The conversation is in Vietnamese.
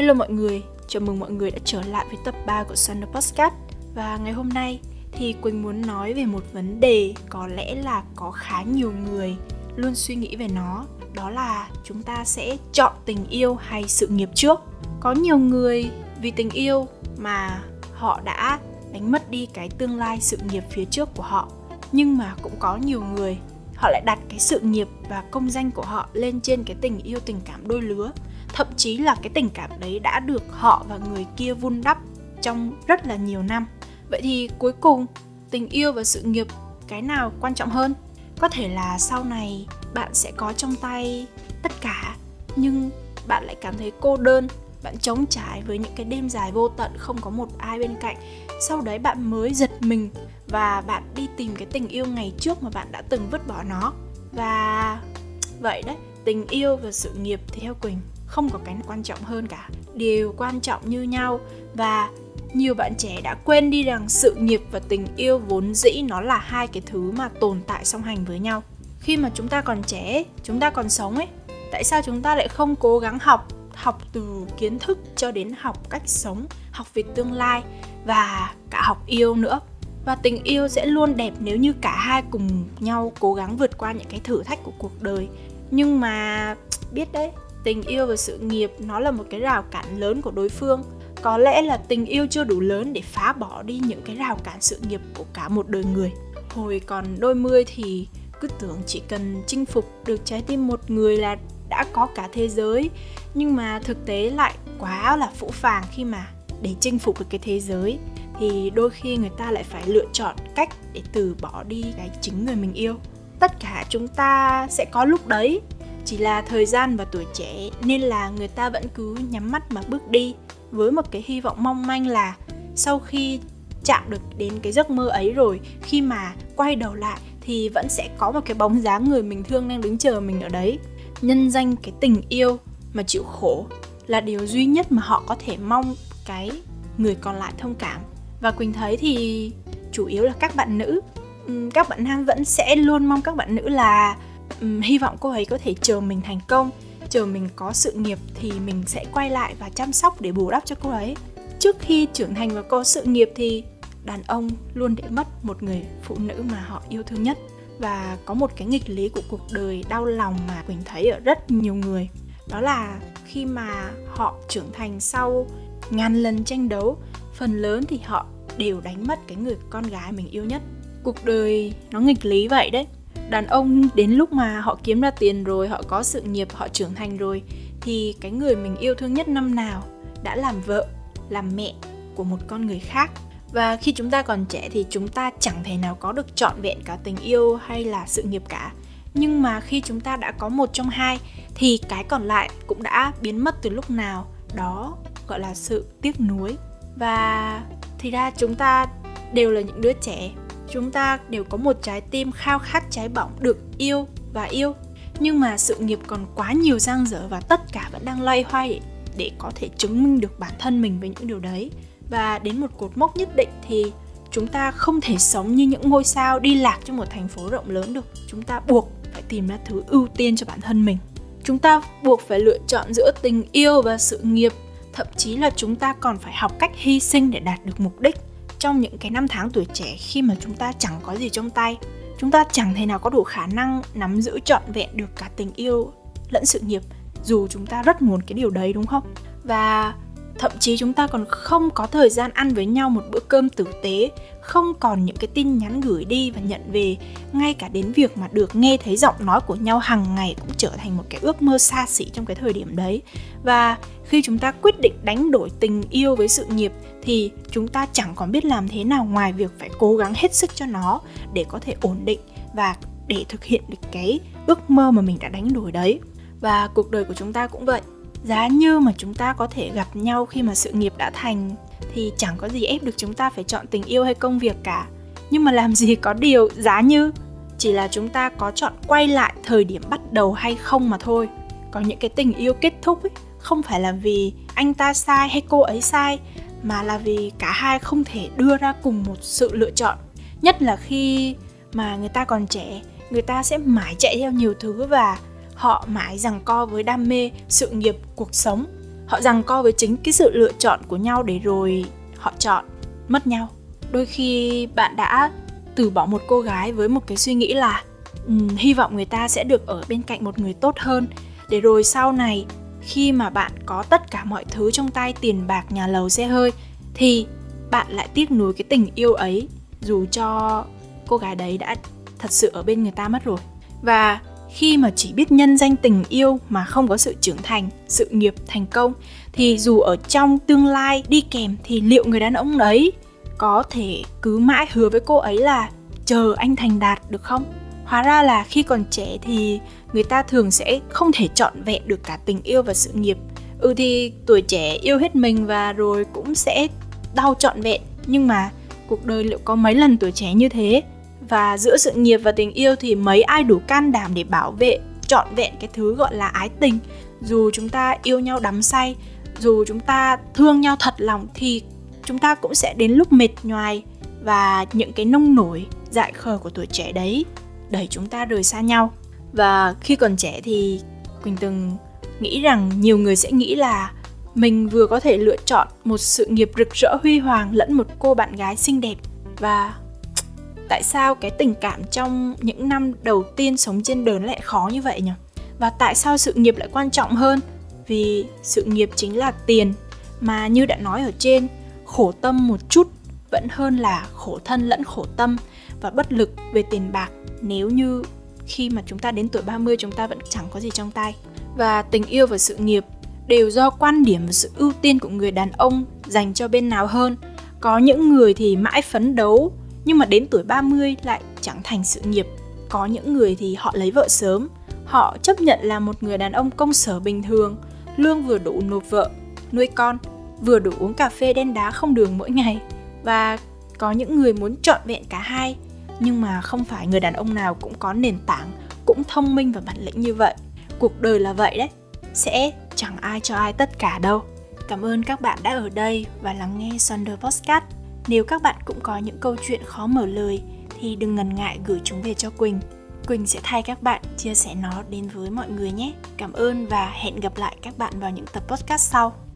Hello mọi người, chào mừng mọi người đã trở lại với tập 3 của Sunday Podcast. Và ngày hôm nay thì Quỳnh muốn nói về một vấn đề có lẽ là có khá nhiều người luôn suy nghĩ về nó. Đó là chúng ta sẽ chọn tình yêu hay sự nghiệp trước. Có nhiều người vì tình yêu mà họ đã đánh mất đi cái tương lai sự nghiệp phía trước của họ. Nhưng mà cũng có nhiều người họ lại đặt cái sự nghiệp và công danh của họ lên trên cái tình yêu tình cảm đôi lứa thậm chí là cái tình cảm đấy đã được họ và người kia vun đắp trong rất là nhiều năm. Vậy thì cuối cùng, tình yêu và sự nghiệp cái nào quan trọng hơn? Có thể là sau này bạn sẽ có trong tay tất cả, nhưng bạn lại cảm thấy cô đơn, bạn trống trải với những cái đêm dài vô tận, không có một ai bên cạnh. Sau đấy bạn mới giật mình và bạn đi tìm cái tình yêu ngày trước mà bạn đã từng vứt bỏ nó. Và, vậy đấy, tình yêu và sự nghiệp thì theo quỳnh không có cái nào quan trọng hơn cả. Đều quan trọng như nhau và nhiều bạn trẻ đã quên đi rằng sự nghiệp và tình yêu vốn dĩ nó là hai cái thứ mà tồn tại song hành với nhau. Khi mà chúng ta còn trẻ, chúng ta còn sống ấy, tại sao chúng ta lại không cố gắng học học từ kiến thức cho đến học cách sống, học về tương lai và cả học yêu nữa? Và tình yêu sẽ luôn đẹp nếu như cả hai cùng nhau cố gắng vượt qua những cái thử thách của cuộc đời. Nhưng mà, biết đấy tình yêu và sự nghiệp nó là một cái rào cản lớn của đối phương. Có lẽ là tình yêu chưa đủ lớn để phá bỏ đi những cái rào cản sự nghiệp của cả một đời người. Hồi còn đôi mươi thì cứ tưởng chỉ cần chinh phục được trái tim một người là đã có cả thế giới. Nhưng mà thực tế lại quá là phũ phàng khi mà để chinh phục được cái thế giới, thì đôi khi người ta lại phải lựa chọn cách để từ bỏ đi cái chính người mình yêu. Tất cả chúng ta sẽ có lúc đấy chỉ là thời gian và tuổi trẻ nên là người ta vẫn cứ nhắm mắt mà bước đi với một cái hy vọng mong manh là sau khi chạm được đến cái giấc mơ ấy rồi, khi mà quay đầu lại thì vẫn sẽ có một cái bóng dáng người mình thương đang đứng chờ mình ở đấy. Nhân danh cái tình yêu mà chịu khổ là điều duy nhất mà họ có thể mong cái người còn lại thông cảm. Và quỳnh thấy thì chủ yếu là các bạn nữ các bạn nam vẫn sẽ luôn mong các bạn nữ là um, hy vọng cô ấy có thể chờ mình thành công chờ mình có sự nghiệp thì mình sẽ quay lại và chăm sóc để bù đắp cho cô ấy. Trước khi trưởng thành và có sự nghiệp thì đàn ông luôn để mất một người phụ nữ mà họ yêu thương nhất. Và có một cái nghịch lý của cuộc đời đau lòng mà quỳnh thấy ở rất nhiều người. Đó là khi mà họ trưởng thành sau ngàn lần tranh đấu phần lớn thì họ đều đánh mất cái người con gái mình yêu nhất. Cuộc đời nó nghịch lý vậy đấy đàn ông đến lúc mà họ kiếm ra tiền rồi, họ có sự nghiệp, họ trưởng thành rồi, thì cái người mình yêu thương nhất năm nào đã làm vợ, làm mẹ của một con người khác. Và khi chúng ta còn trẻ thì chúng ta chẳng thể nào có được trọn vẹn cả tình yêu hay là sự nghiệp cả. Nhưng mà khi chúng ta đã có một trong hai thì cái còn lại cũng đã biến mất từ lúc nào, đó gọi là sự tiếc nuối. Và thì ra chúng ta đều là những đứa trẻ chúng ta đều có một trái tim khao khát cháy bỏng được yêu và yêu. Nhưng mà sự nghiệp còn quá nhiều giang dở và tất cả vẫn đang loay hoay để, để có thể chứng minh được bản thân mình với những điều đấy. Và đến một cột mốc nhất định thì chúng ta không thể sống như những ngôi sao đi lạc trong một thành phố rộng lớn được. Chúng ta buộc phải tìm ra thứ ưu tiên cho bản thân mình. Chúng ta buộc phải lựa chọn giữa tình yêu và sự nghiệp. Thậm chí là chúng ta còn phải học cách hy sinh để đạt được mục đích trong những cái năm tháng tuổi trẻ khi mà chúng ta chẳng có gì trong tay, chúng ta chẳng thể nào có đủ khả năng nắm giữ trọn vẹn được cả tình yêu lẫn sự nghiệp dù chúng ta rất muốn cái điều đấy, đúng không? Và thậm chí chúng ta còn không có thời gian ăn với nhau một bữa cơm tử tế, không còn những cái tin nhắn gửi đi và nhận về, ngay cả đến việc mà được nghe thấy giọng nói của nhau hàng ngày cũng trở thành một cái ước mơ xa xỉ trong cái thời điểm đấy. Và khi chúng ta quyết định đánh đổi tình yêu với sự nghiệp thì chúng ta chẳng còn biết làm thế nào ngoài việc phải cố gắng hết sức cho nó để có thể ổn định và để thực hiện được cái ước mơ mà mình đã đánh đổi đấy. Và cuộc đời của chúng ta cũng vậy. Giá như mà chúng ta có thể gặp nhau khi mà sự nghiệp đã thành thì chẳng có gì ép được chúng ta phải chọn tình yêu hay công việc cả. Nhưng mà làm gì có điều giá như, chỉ là chúng ta có chọn quay lại thời điểm bắt đầu hay không mà thôi. Có những cái tình yêu kết thúc ấy, không phải là vì anh ta sai hay cô ấy sai mà là vì cả hai không thể đưa ra cùng một sự lựa chọn. Nhất là khi mà người ta còn trẻ người ta sẽ mãi chạy theo nhiều thứ và họ mãi rằng co với đam mê sự nghiệp cuộc sống. Họ rằng co với chính cái sự lựa chọn của nhau để rồi họ chọn mất nhau. Đôi khi bạn đã từ bỏ một cô gái với một cái suy nghĩ là um, hy vọng người ta sẽ được ở bên cạnh một người tốt hơn. Để rồi sau này khi mà bạn có tất cả mọi thứ trong tay, tiền bạc, nhà lầu, xe hơi, thì bạn lại tiếc nuối cái tình yêu ấy dù cho cô gái đấy đã thật sự ở bên người ta mất rồi. Và khi mà chỉ biết nhân danh tình yêu mà không có sự trưởng thành, sự nghiệp thành công, thì dù ở trong tương lai đi kèm thì liệu người đàn ông ấy có thể cứ mãi hứa với cô ấy là chờ anh thành đạt được không? Hóa ra là khi còn trẻ thì người ta thường sẽ không thể chọn vẹn được cả tình yêu và sự nghiệp. Ừ thì tuổi trẻ yêu hết mình và rồi cũng sẽ đau trọn vẹn. Nhưng mà cuộc đời liệu có mấy lần tuổi trẻ như thế? Và giữa sự nghiệp và tình yêu thì mấy ai đủ can đảm để bảo vệ trọn vẹn cái thứ gọi là ái tình? Dù chúng ta yêu nhau đắm say, dù chúng ta thương nhau thật lòng thì chúng ta cũng sẽ đến lúc mệt nhoài và những cái nông nổi, dại khờ của tuổi trẻ đấy đẩy chúng ta rời xa nhau và khi còn trẻ thì quỳnh từng nghĩ rằng nhiều người sẽ nghĩ là mình vừa có thể lựa chọn một sự nghiệp rực rỡ huy hoàng lẫn một cô bạn gái xinh đẹp. Và tại sao cái tình cảm trong những năm đầu tiên sống trên đời lại khó như vậy nhỉ? Và tại sao sự nghiệp lại quan trọng hơn? Vì sự nghiệp chính là tiền. Mà như đã nói ở trên, khổ tâm một chút vẫn hơn là khổ thân lẫn khổ tâm và bất lực về tiền bạc. Nếu như khi mà chúng ta đến tuổi 30 chúng ta vẫn chẳng có gì trong tay. Và tình yêu và sự nghiệp đều do quan điểm và sự ưu tiên của người đàn ông dành cho bên nào hơn. Có những người thì mãi phấn đấu nhưng mà đến tuổi 30 lại chẳng thành sự nghiệp. Có những người thì họ lấy vợ sớm, họ chấp nhận là một người đàn ông công sở bình thường, lương vừa đủ nộp vợ, nuôi con, vừa đủ uống cà phê đen đá không đường mỗi ngày. Và có những người muốn trọn vẹn cả hai, nhưng mà không phải người đàn ông nào cũng có nền tảng, cũng thông minh và bản lĩnh như vậy. Cuộc đời là vậy đấy, sẽ chẳng ai cho ai tất cả đâu. Cảm ơn các bạn đã ở đây và lắng nghe Sunder Postcard. Nếu các bạn cũng có những câu chuyện khó mở lời thì đừng ngần ngại gửi chúng về cho Quỳnh. Quỳnh sẽ thay các bạn chia sẻ nó đến với mọi người nhé. Cảm ơn và hẹn gặp lại các bạn vào những tập podcast sau.